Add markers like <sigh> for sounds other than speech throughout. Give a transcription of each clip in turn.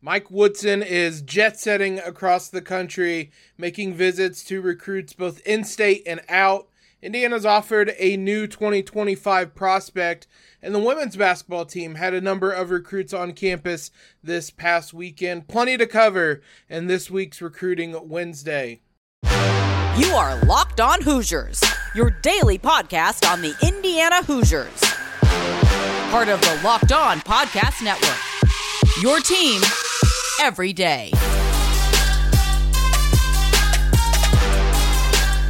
Mike Woodson is jet setting across the country, making visits to recruits both in state and out. Indiana's offered a new 2025 prospect, and the women's basketball team had a number of recruits on campus this past weekend. Plenty to cover in this week's Recruiting Wednesday. You are Locked On Hoosiers, your daily podcast on the Indiana Hoosiers. Part of the Locked On Podcast Network. Your team every day.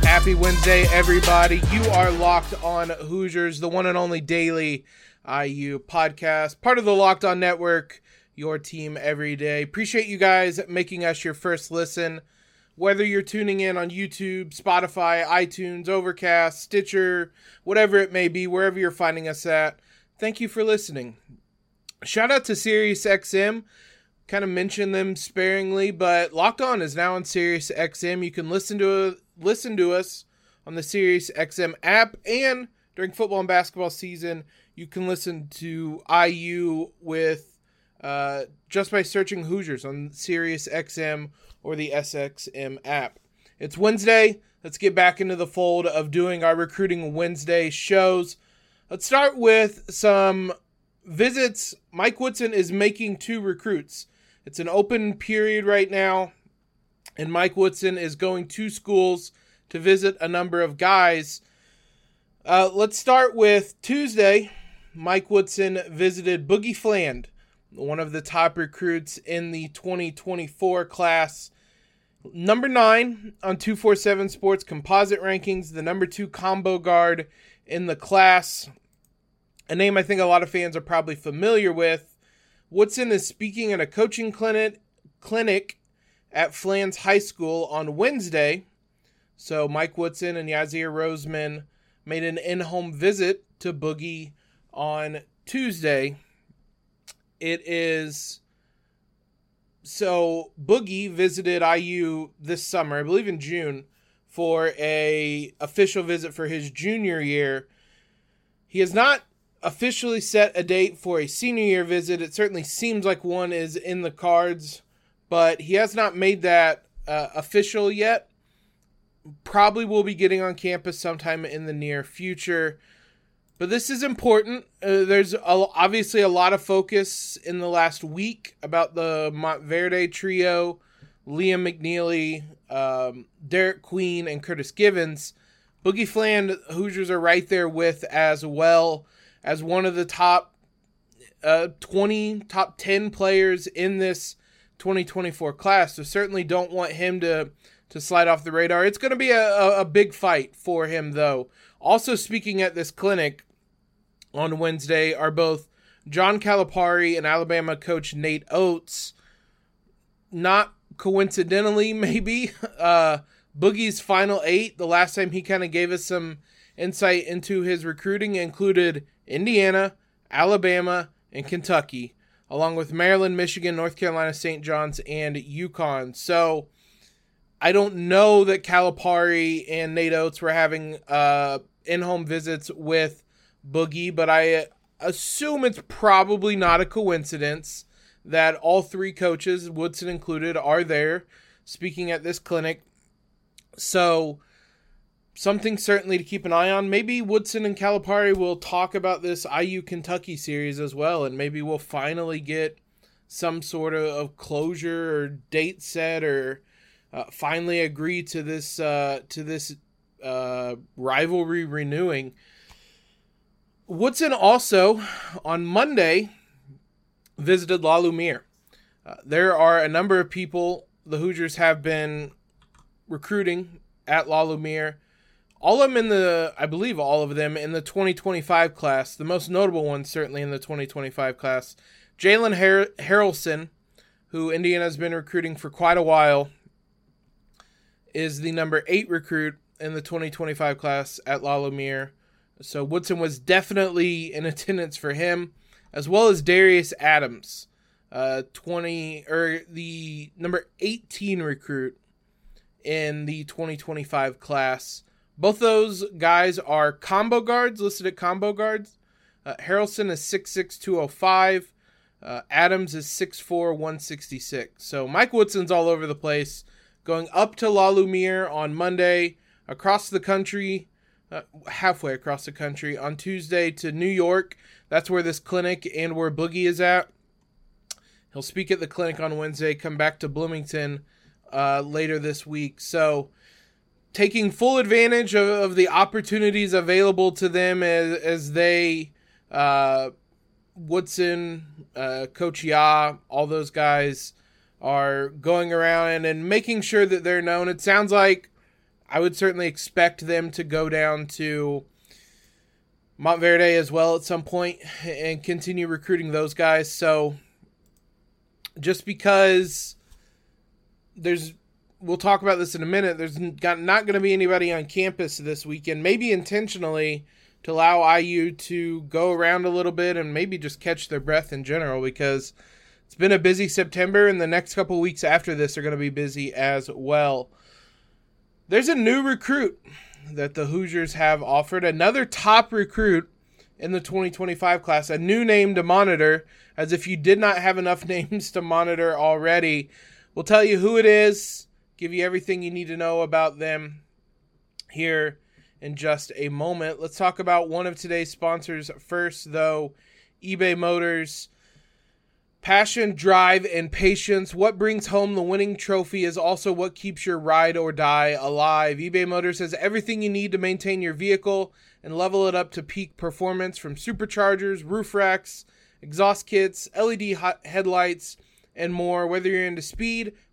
Happy Wednesday, everybody. You are locked on Hoosiers, the one and only daily IU podcast, part of the Locked On Network, your team every day. Appreciate you guys making us your first listen. Whether you're tuning in on YouTube, Spotify, iTunes, Overcast, Stitcher, whatever it may be, wherever you're finding us at, thank you for listening. Shout out to SiriusXM kind of mention them sparingly, but Locked On is now on Sirius XM. You can listen to listen to us on the Sirius XM app, and during football and basketball season, you can listen to IU with uh, just by searching Hoosiers on Sirius XM or the SXM app. It's Wednesday. Let's get back into the fold of doing our recruiting Wednesday shows. Let's start with some visits. Mike Woodson is making two recruits. It's an open period right now, and Mike Woodson is going to schools to visit a number of guys. Uh, let's start with Tuesday. Mike Woodson visited Boogie Fland, one of the top recruits in the 2024 class. Number nine on 247 Sports composite rankings, the number two combo guard in the class. A name I think a lot of fans are probably familiar with. Woodson is speaking at a coaching clinic clinic at Fland's High School on Wednesday. So Mike Woodson and Yasir Rosemond made an in-home visit to Boogie on Tuesday. It is so Boogie visited IU this summer, I believe in June, for a official visit for his junior year. He has not officially set a date for a senior year visit. It certainly seems like one is in the cards, but he has not made that uh, official yet. Probably will be getting on campus sometime in the near future. But this is important. Uh, there's a, obviously a lot of focus in the last week about the Montverde trio Liam McNeely, um, Derek Queen, and Curtis Givens. Boogie Fland Hoosiers are right there with as well as one of the top uh, 20, top 10 players in this 2024 class. So certainly don't want him to to slide off the radar. It's going to be a, a, a big fight for him, though. Also speaking at this clinic on Wednesday are both John Calipari and Alabama coach Nate Oats. Not coincidentally, <laughs> maybe uh, Boogie's final eight. The last time he kind of gave us some insight into his recruiting included Indiana, Alabama, and Kentucky, along with Maryland, Michigan, North Carolina, St. John's, and UConn. So I don't know that Calipari and Nate Oats were having uh, in home visits with Boogie, but I assume it's probably not a coincidence that all three coaches, Woodson included, are there speaking at this clinic. So something certainly to keep an eye on. Maybe Woodson and Calipari will talk about this IU Kentucky series as well, and maybe we'll finally get some sort of, closure or date set, or uh, finally agree to this uh, to this uh, rivalry renewing. Woodson also on Monday visited La Lumiere. Uh, there are a number of people the Hoosiers have been recruiting at La Lumiere all of them in the, I believe all of them in the 2025 class. The most notable ones certainly in the 2025 class. Jalen Har- Haralson, who Indiana has been recruiting for quite a while, is the number eight recruit in the 2025 class at La Lumiere. So Woodson was definitely in <laughs> attendance for him, as well as Darius Adams, uh, 20 or the number 18 recruit in the 2025 class. Both those guys are combo guards, listed at combo guards. Uh, Haralson is 6'6", 205. Uh, Adams is 6'4", 166. So Mike Woodson's all over the place, going up to La Lumiere on Monday, across the country, uh, halfway across the country, on Tuesday to New York. That's where this clinic and where Boogie is at. He'll speak at the clinic on Wednesday, come back to Bloomington uh, later this week. So taking full advantage of, of the opportunities available to them as, as they uh, Woodson, uh, Coach Ya, all those guys are going around and, making sure that they're known. It sounds like I would certainly expect them to go down to Montverde as well at some point and continue recruiting those guys. So just because there's we'll talk about this in a minute. There's got, not going to be anybody on campus this weekend, maybe intentionally to allow IU to go around a little bit and maybe just catch their breath in general because it's been a busy September and the next couple weeks after this are going to be busy as well. There's a new recruit that the Hoosiers have offered, another top recruit in the 2025 class, a new name to monitor, as if you did not have enough <laughs> names to monitor already. We'll tell you who it is, give you everything you need to know about them here in just a moment. Let's talk about one of today's sponsors first, though eBay Motors. Passion, drive, and patience. What brings home the winning trophy is also what keeps your ride or die alive. eBay Motors has everything you need to maintain your vehicle and level it up to peak performance from superchargers, roof racks, exhaust kits, LED headlights, and more. Whether you're into speed,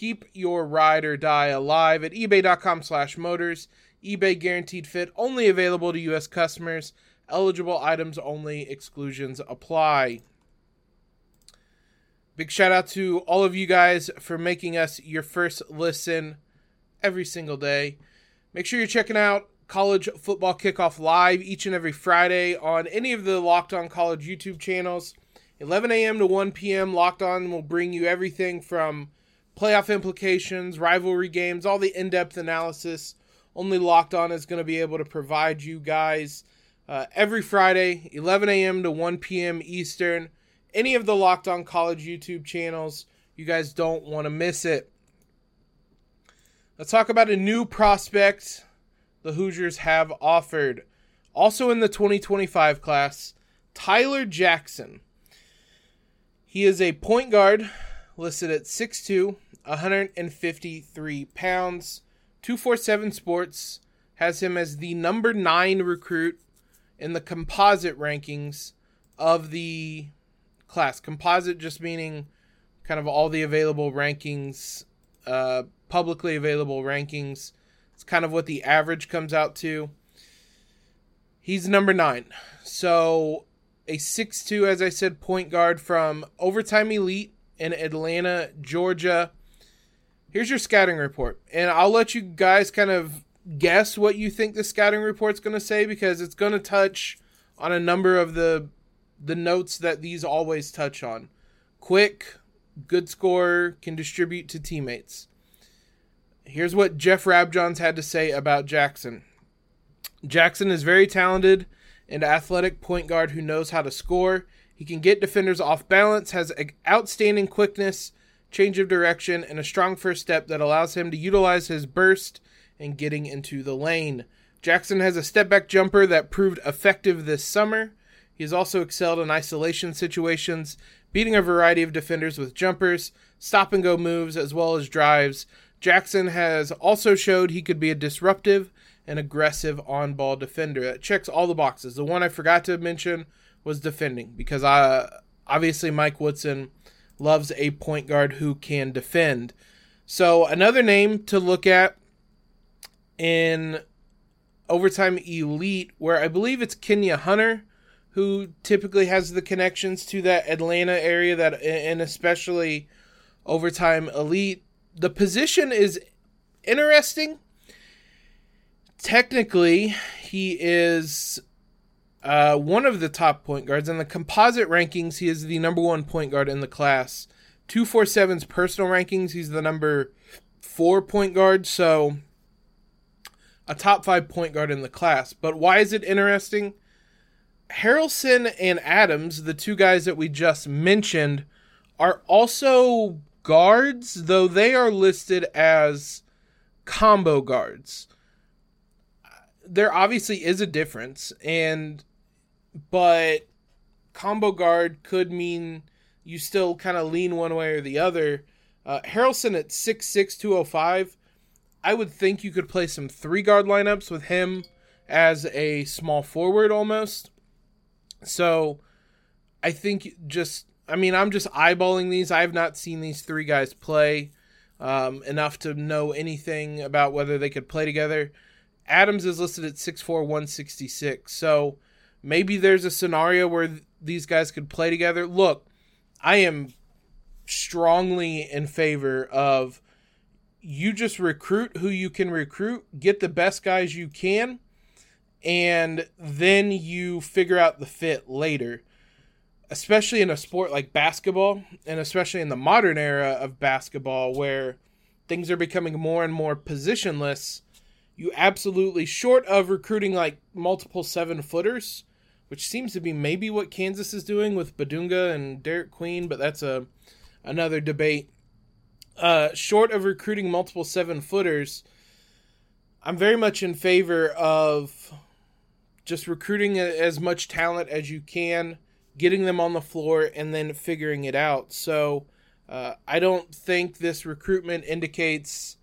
Keep your ride or die alive at ebay.com slash motors. eBay guaranteed fit only available to U.S. customers. Eligible items only, exclusions apply. Big shout out to all of you guys for making us your first listen every single day. Make sure you're checking out College Football Kickoff live each and every Friday on any of the Locked On College YouTube channels. 11 a.m. to 1 p.m. Locked On will bring you everything from playoff implications, rivalry games, all the in depth analysis only Locked On is going to be able to provide you guys uh, every Friday, 11 a.m. to 1 p.m. Eastern. Any of the Locked On College YouTube channels, you guys don't want to miss it. Let's talk about a new prospect the Hoosiers have offered. Also in the 2025 class, Tyler Jackson. He is a point guard listed at 6'2, 153 pounds. 247 Sports has him as the number nine recruit in the composite rankings of the class. Composite just meaning kind of all the available rankings, uh, publicly available rankings. It's kind of what the average comes out to. He's number nine. So a six-two, as I said, point guard from Overtime Elite in Atlanta, Georgia here's your scouting report. And I'll let you guys kind of guess what you think the scouting report's going to say because it's going to touch on a number of the the notes that these always touch on. Quick, good scorer, can distribute to teammates. Here's what Jeff Rabjohns had to say about Jackson. Jackson is very talented and athletic point guard who knows how to score. He can get defenders off balance, has outstanding quickness, change of direction, and a strong first step that allows him to utilize his burst and getting into the lane. Jackson has a step back jumper that proved effective this summer. He has also excelled in isolation situations, beating a variety of defenders with jumpers, stop and go moves, as well as drives. Jackson has also showed he could be a disruptive and aggressive on ball defender. That checks all the boxes. The one I forgot to mention was defending because I obviously Mike Woodson loves a point guard who can defend. So another name to look at in overtime elite, where I believe it's Kenya Hunter, who typically has the connections to that Atlanta area, that and especially overtime elite. The position is interesting. Technically, he is uh, one of the top point guards. In the composite rankings, he is the number one point guard in the class. 247's personal rankings, he's the number four point guard. So, a top five point guard in the class. But why is it interesting? Haralson and Adams, the two guys that we just mentioned, are also guards, though they are listed as combo guards. There obviously is a difference, and but combo guard could mean you still kind of lean one way or the other. Uh, Haralson at 6'6, 205, I would think you could play some three guard lineups with him as a small forward almost. So I think just, I mean, I'm just eyeballing these. I have not seen these three guys play um, enough to know anything about whether they could play together. Adams is listed at 6'4, 166. So maybe there's a scenario where th- these guys could play together. Look, I am strongly in favor of you just recruit who you can recruit, get the best guys you can, and then you figure out the fit later. Especially in a sport like basketball, and especially in the modern era of basketball where things are becoming more and more positionless, you absolutely, short of recruiting like multiple seven footers, which seems to be maybe what Kansas is doing with Bidunga and Derek Queen, but that's a another debate. Uh, short of recruiting multiple seven footers, I'm very much in favor of just recruiting as much talent as you can, getting them on the floor, and then figuring it out. So uh, I don't think this recruitment indicates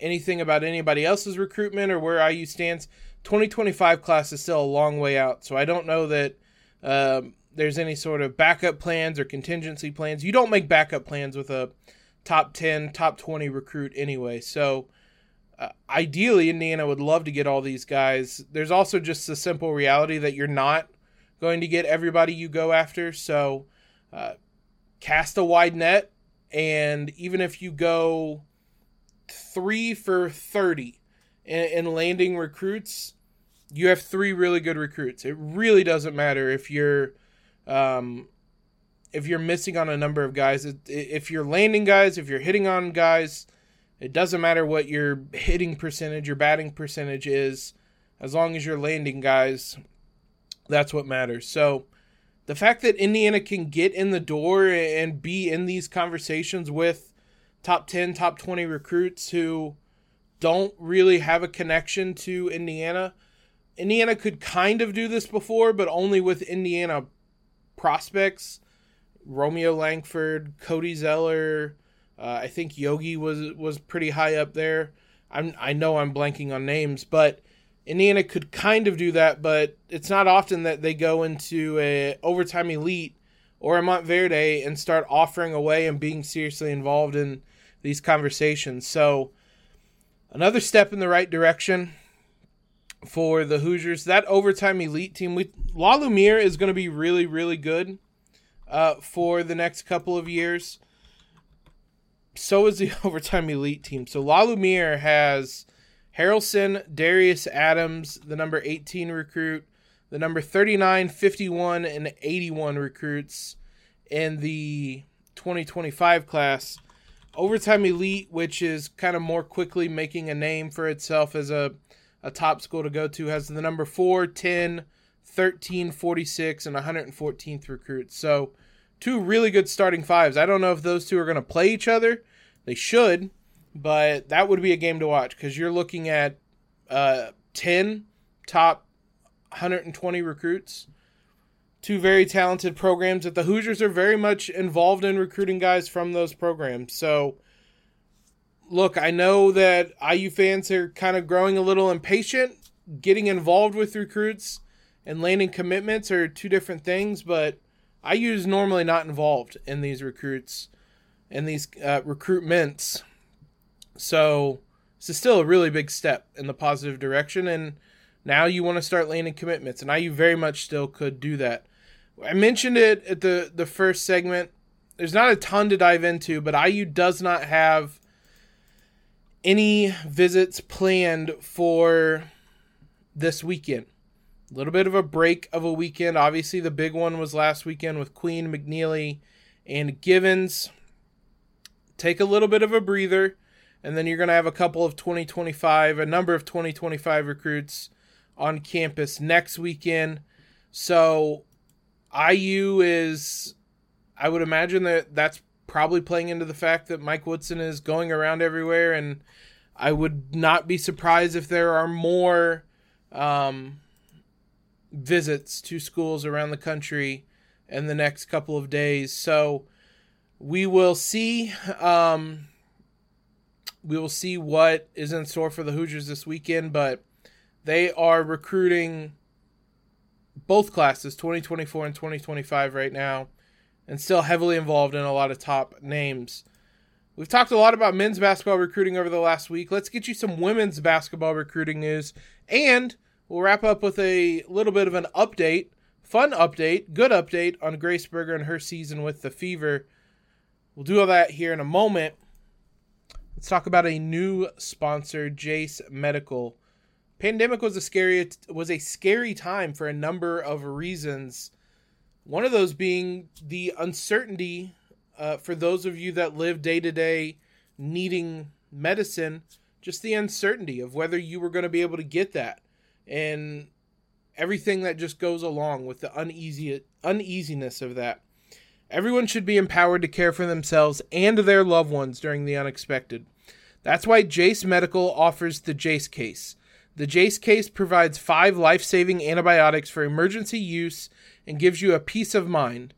anything about anybody else's recruitment or where IU stands. 2025 class is still a long way out, so I don't know that um, there's any sort of backup plans or contingency plans. You don't make backup plans with a top 10, top 20 recruit anyway. So uh, ideally, Indiana would love to get all these guys. There's also just the simple reality that you're not going to get everybody you go after. So uh, cast a wide net, and even if you go three for 30 in, in landing recruits, you have three really good recruits. It really doesn't matter if you're um, if you're missing on a number of guys. If you're landing guys, if you're hitting on guys, it doesn't matter what your hitting percentage, your batting percentage is, as long as you're landing guys. That's what matters. So the fact that Indiana can get in the door and be in these conversations with top 10, top 20 recruits who don't really have a connection to Indiana Indiana could kind of do this before, but only with Indiana prospects. Romeo Langford, Cody Zeller, uh, I think Yogi was was pretty high up there. I'm I know I'm blanking on names, but Indiana could kind of do that, but it's not often that they go into a overtime elite or a Montverde and start offering away and being seriously involved in these conversations. So another step in the right direction for the Hoosiers. That overtime elite team, we La Lumiere is going to be really, really good uh, for the next couple of years. So is the <laughs> overtime elite team. So La Lumiere has Haralson, Darius Adams, the number 18 recruit, the number 39, 51, and 81 recruits in the 2025 class. Overtime Elite, which is kind of more quickly making a name for itself as a a top school to go to, has the number 4, 10, 13, 46, and 114th recruits. So, two really good starting fives. I don't know if those two are going to play each other. They should, but that would be a game to watch because you're looking at uh, 10 top 120 recruits. Two very talented programs that the Hoosiers are very much involved in recruiting guys from those programs. So, look, I know that IU fans are kind of growing a little impatient. Getting involved with recruits and landing commitments are two different things, but IU is normally not involved in these recruits and these uh, recruitments. So this is still a really big step in the positive direction, and now you want to start landing commitments, and IU very much still could do that. I mentioned it at the the first segment. there's not a ton to dive into, but IU does not have any visits planned for this weekend. A little bit of a break of a weekend. Obviously, the big one was last weekend with Queen, McNeely, and Givens. Take a little bit of a breather, and then you're going to have a couple of 2025, a number of 2025 recruits on campus next weekend. So, IU is, I would imagine that that's probably playing into the fact that Mike Woodson is going around everywhere, and I would not be surprised if there are more um, visits to schools around the country in the next couple of days. So we will see. Um, we will see what is in store for the Hoosiers this weekend, but they are recruiting both classes, 2024 and 2025, right now, and still heavily involved in a lot of top names. We've talked a lot about men's basketball recruiting over the last week. Let's get you some women's basketball recruiting news and We'll wrap up with a little bit of an update, fun update, good update on Grace Berger and her season with the Fever. We'll do all that here in a moment. Let's talk about a new sponsor, Jase Medical. Pandemic was a scary was a scary time for a number of reasons. One of those being the uncertainty uh, for those of you that live day to day needing medicine, just the uncertainty of whether you were going to be able to get that and everything that just goes along with the uneasy uneasiness of that. Everyone should be empowered to care for themselves and their loved ones during the unexpected. That's why Jase Medical offers the Jase case. The Jase case provides five life saving antibiotics for emergency use and gives you a peace of mind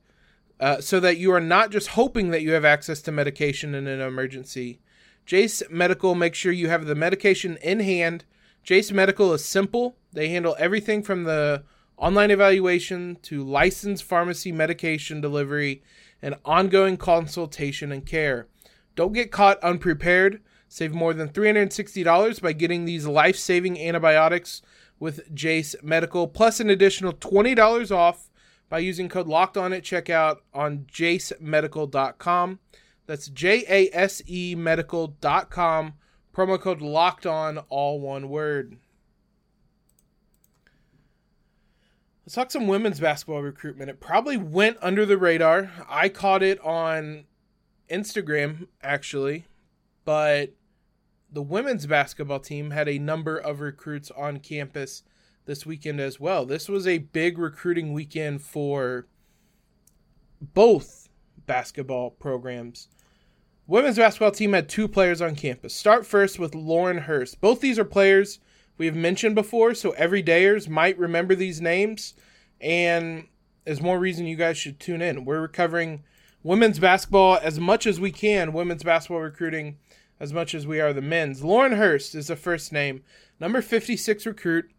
uh, so that you are not just hoping that you have access to medication in an emergency. Jase Medical makes sure you have the medication in hand Jase Medical is simple. They handle everything from the online evaluation to licensed pharmacy medication delivery and ongoing consultation and care. Don't get caught unprepared. Save more than $360 by getting these life saving antibiotics with Jase Medical, plus an additional $20 off by using code locked on at checkout on jasemedical.com. That's J A S E medical.com Promo code locked on, all one word. Let's talk some women's basketball recruitment. It probably went under the radar. I caught it on Instagram, actually, but the women's basketball team had a number of recruits on campus this weekend as well. This was a big recruiting weekend for both basketball programs. Women's basketball team had two players on campus. Start first with Lauren Hurst. Both these are players we have mentioned before, so everydayers might remember these names, and there's more reason you guys should tune in. We're recovering women's basketball as much as we can, women's basketball recruiting as much as we are the men's. Lauren Hurst is the first name, number 56 recruit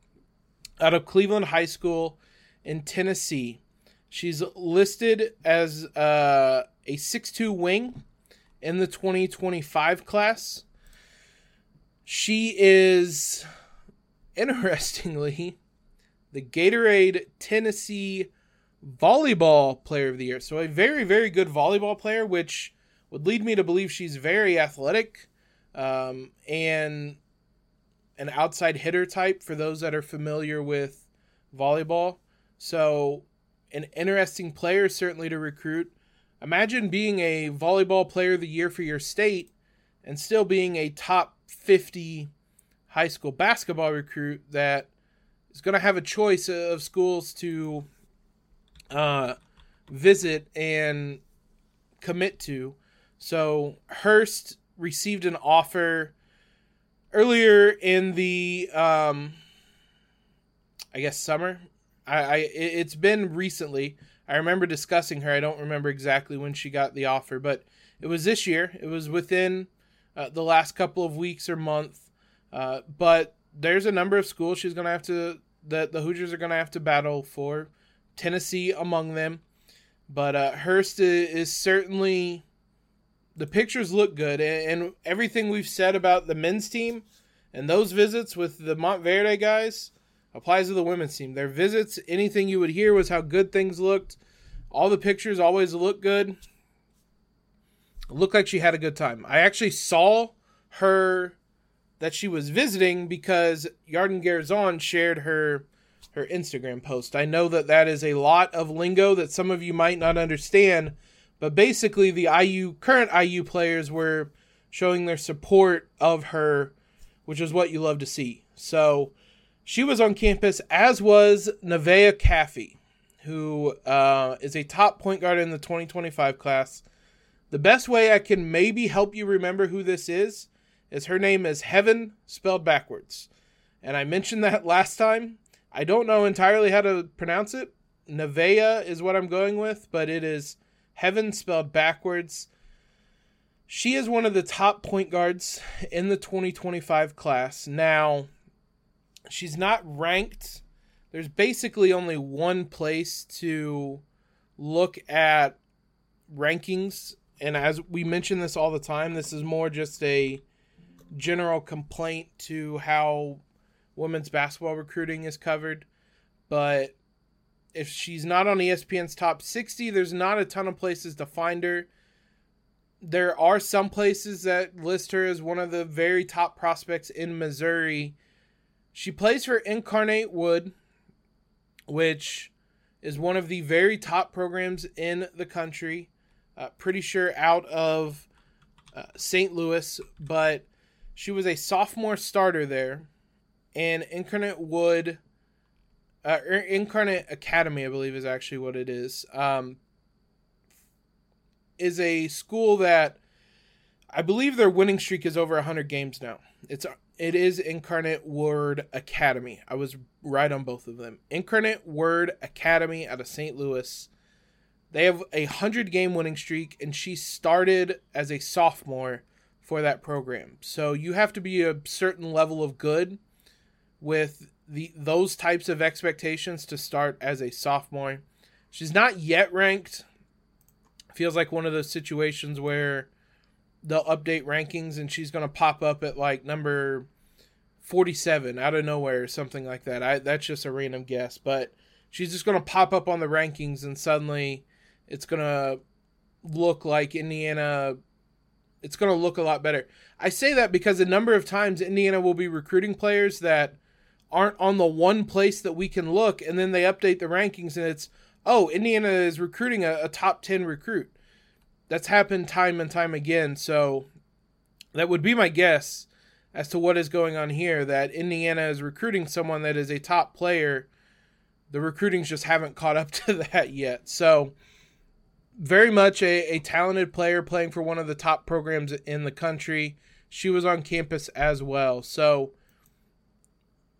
out of Cleveland High School in Tennessee. She's listed as uh, a six-two wing in the 2025 class. She is, interestingly, the Gatorade Tennessee Volleyball Player of the Year. So, a very, very good volleyball player, which would lead me to believe she's very athletic um, and an outside hitter type for those that are familiar with volleyball. So, an interesting player, certainly to recruit. Imagine being a volleyball player of the year for your state and still being a top 50 high school basketball recruit that is going to have a choice of schools to uh, visit and commit to. So Hurst received an offer earlier in the, um, I guess, summer. I, I it's been recently. I remember discussing her. I don't remember exactly when she got the offer, but it was this year. It was within uh, the last couple of weeks or month. Uh, but there's a number of schools she's going to have to that the Hoosiers are going to have to battle for. Tennessee among them, but uh, Hurst is certainly the pictures look good, and, and everything we've said about the men's team and those visits with the Montverde guys applies to the women's team. Their visits, anything you would hear was how good things looked. All the pictures always look good. looked like she had a good time. I actually saw her that she was visiting because Yarden Garzon shared her her Instagram post. I know that that is a lot of lingo that some of you might not understand, but basically the IU current IU players were showing their support of her, which is what you love to see. So she was on campus, as was Nevaeh Caffey, who uh, is a top point guard in the 2025 class. The best way I can maybe help you remember who this is is her name is Heaven spelled backwards. And I mentioned that <laughs> last time. I don't know entirely how to pronounce it. Nevaeh is what I'm going with, but it is Heaven spelled backwards. She is one of the top point guards in the 2025 class. Now, she's not ranked. There's basically only one place to look at rankings. And as we mention this all the time, this is more just a general complaint to how women's basketball recruiting is covered. But if she's not on ESPN's top 60, there's not a ton of places to find her. There are some places that list her as one of the very top prospects in Missouri she plays for Incarnate Word, which is one of the very top programs in the country. Uh, pretty sure out of uh, St. Louis, but she was a sophomore starter there. And Incarnate Word, uh, Incarnate Academy, I believe, is actually what it is. Um, is a school that I believe their winning streak is over 100 games now. It's it is Incarnate Word Academy. I was right on both of them. Incarnate Word Academy out of St. Louis. They have a 100 game winning streak and she started as a sophomore for that program. So you have to be a certain level of good with the those types of expectations to start as a sophomore. She's not yet ranked. Feels like one of those situations where they'll update rankings and she's going to pop up at like number 47 out of nowhere or something like that. I that's just a random guess, but she's just going to pop up on the rankings and suddenly it's going to look like Indiana it's going to look a lot better. I say that because a number of times Indiana will be recruiting players that aren't on the one place that we can look and then they update the rankings and it's oh, Indiana is recruiting a, a top 10 recruit that's happened time and time again. So that would be my guess as to what is going on here. That Indiana is recruiting someone that is a top player. The recruitings just haven't caught up <laughs> to that yet. So very much a, a talented player playing for one of the top programs in the country. She was on campus as well. So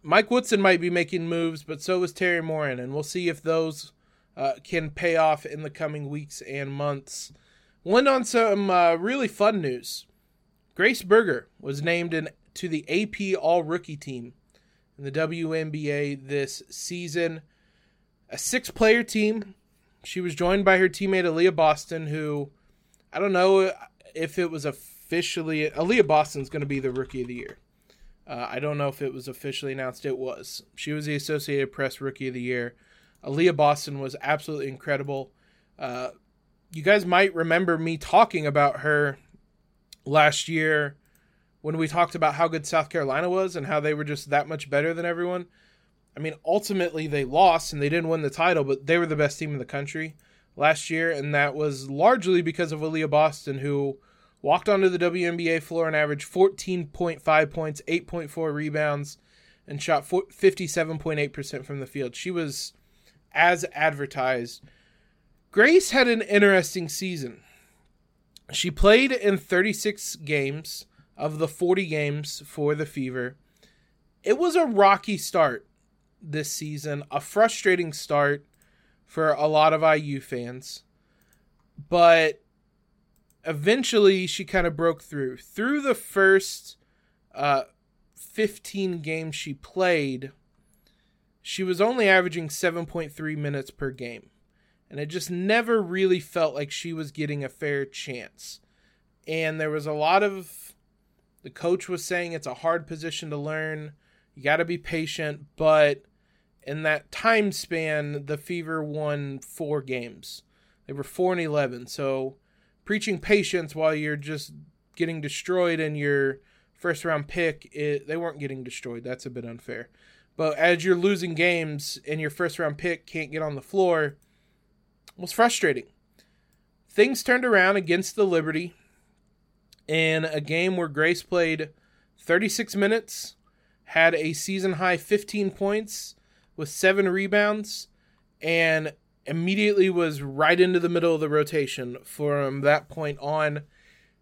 Mike Woodson might be making moves, but so is Teri Moren, and we'll see if those uh, can pay off in the coming weeks and months. Went on some uh, really fun news. Grace Berger was named in, to the AP All Rookie team in the WNBA this season. A six player team. She was joined by her teammate Aliyah Boston, who I don't know if it was officially. Aliyah Boston's going to be the Rookie of the Year. Uh, I don't know if it was officially announced. It was. She was the Associated Press Rookie of the Year. Aliyah Boston was absolutely incredible. Uh, you guys might remember me talking about her last year when we talked about how good South Carolina was and how they were just that much better than everyone. I mean, ultimately they lost and they didn't win the title, but they were the best team in the country last year, and that was largely because of Aliyah Boston, who walked onto the WNBA floor and averaged 14.5 points, 8.4 rebounds, and shot 57.8% from the field. She was as advertised Grace had an interesting season. She played in 36 games of the 40 games for the Fever. It was a rocky start this season, a frustrating start for a lot of IU fans. But eventually she kind of broke through. Through the first uh, 15 games she played, she was only averaging 7.3 minutes per game and it just never really felt like she was getting a fair chance. And there was a lot of the coach was saying it's a hard position to learn. You got to be patient, but in that time span, the Fever won four games. They were 4 and 11. So preaching patience while you're just getting destroyed and your first round pick, it, they weren't getting destroyed. That's a bit unfair. But as you're losing games and your first round pick can't get on the floor, was frustrating. Things turned around against the Liberty in a game where Grace played 36 minutes, had a season high 15 points with seven rebounds, and immediately was right into the middle of the rotation from that point on.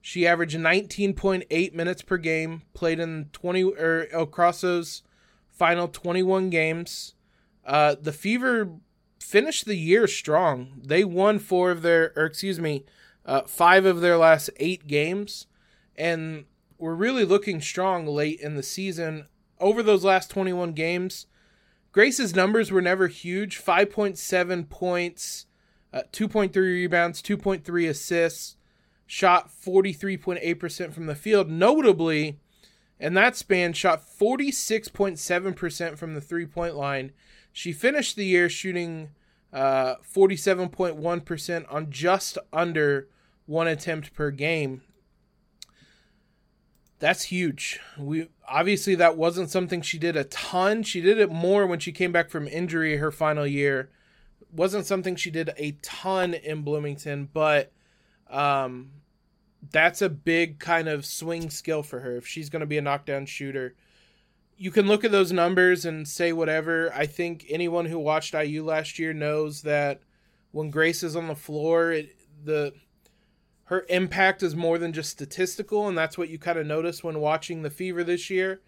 She averaged 19.8 minutes per game, played in 20 or across those final 21 games. Uh, the Fever finished the year strong. They won four of their, or excuse me, uh, five of their last eight games, and were really looking strong late in the season. Over those last 21 games, Grace's numbers were never huge 5.7 points, uh, 2.3 rebounds, 2.3 assists, shot 43.8% from the field. Notably, in that span, shot 46.7% from the three point line. She finished the year shooting uh, 47.1% on just under one attempt per game that's huge. We obviously that wasn't something she did a ton. She did it more when she came back from injury her final year. Wasn't something she did a ton in Bloomington, but um that's a big kind of swing skill for her if she's going to be a knockdown shooter. You can look at those numbers and say whatever. I think anyone who watched IU last year knows that when Grace is on the floor, it, the her impact is more than just statistical, and that's what you kind of notice when watching the Fever this year.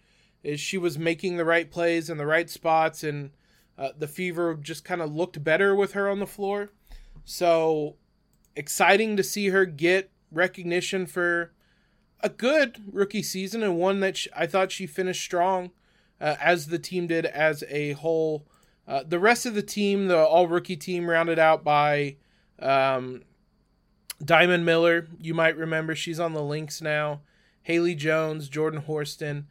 Is she was making the right plays in the right spots, and uh, the Fever just kind of looked better with her on the floor. So exciting to see her get recognition for a good rookie season and one that she, I thought she finished strong, uh, as the team did as a whole. Uh, the rest of the team, the all rookie team, rounded out by um, Diamond Miller, you might remember, she's on the Lynx now. Haley Jones, Jordan Horston.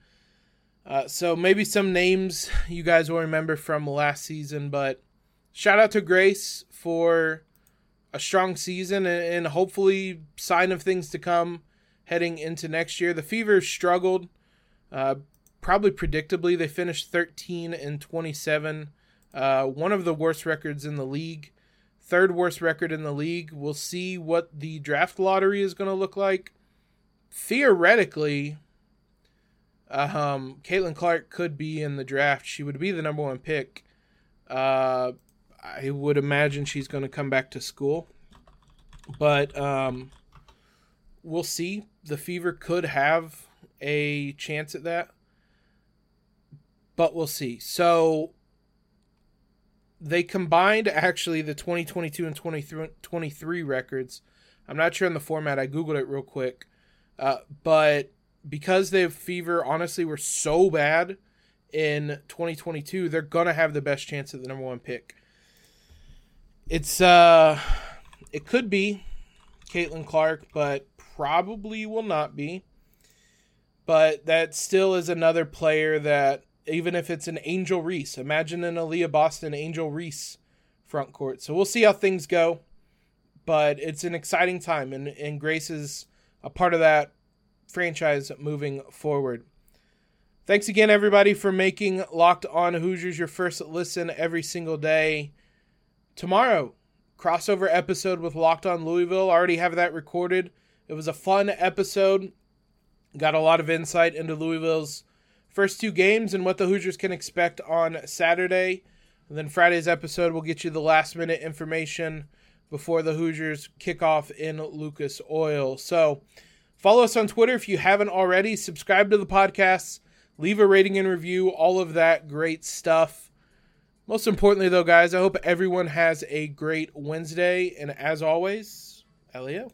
Uh, so maybe some names you guys will remember from last season, but shout out to Grace for a strong season and, and hopefully sign of things to come heading into next year. The Fever struggled, uh, probably predictably. They finished 13 and 27, uh, one of the worst records in the league third worst record in the league. We'll see what the draft lottery is going to look like. Theoretically, um, Caitlin Clark could be in the draft. She would be the number one pick. Uh, I would imagine she's going to come back to school, but um, we'll see. The Fever could have a chance at that, but we'll see. So they combined actually the 2022 and 2023 records. I'm not sure on the format. I googled it real quick, uh, but because they have Fever honestly were so bad in 2022, they're gonna have the best chance at the number one pick. It's uh, it could be Caitlin Clark, but probably will not be. But that still is another player that even if it's an Angel Reese. Imagine an Aliyah Boston Angel Reese front court. So we'll see how things go. But it's an exciting time, and, and Grace is a part of that franchise moving forward. Thanks again, everybody, for making Locked On Hoosiers your first listen every single day. Tomorrow, crossover episode with Locked On Louisville. Already have that recorded. It was a fun episode. Got a lot of insight into Louisville's first two games and what the Hoosiers can expect on Saturday. And then Friday's episode will get you the last minute information before the Hoosiers kick off in Lucas Oil. So follow us on Twitter if you haven't already. Subscribe to the podcast, leave a rating and review, all of that great stuff. Most importantly, though, guys, I hope everyone has a great Wednesday. And as always, Elio.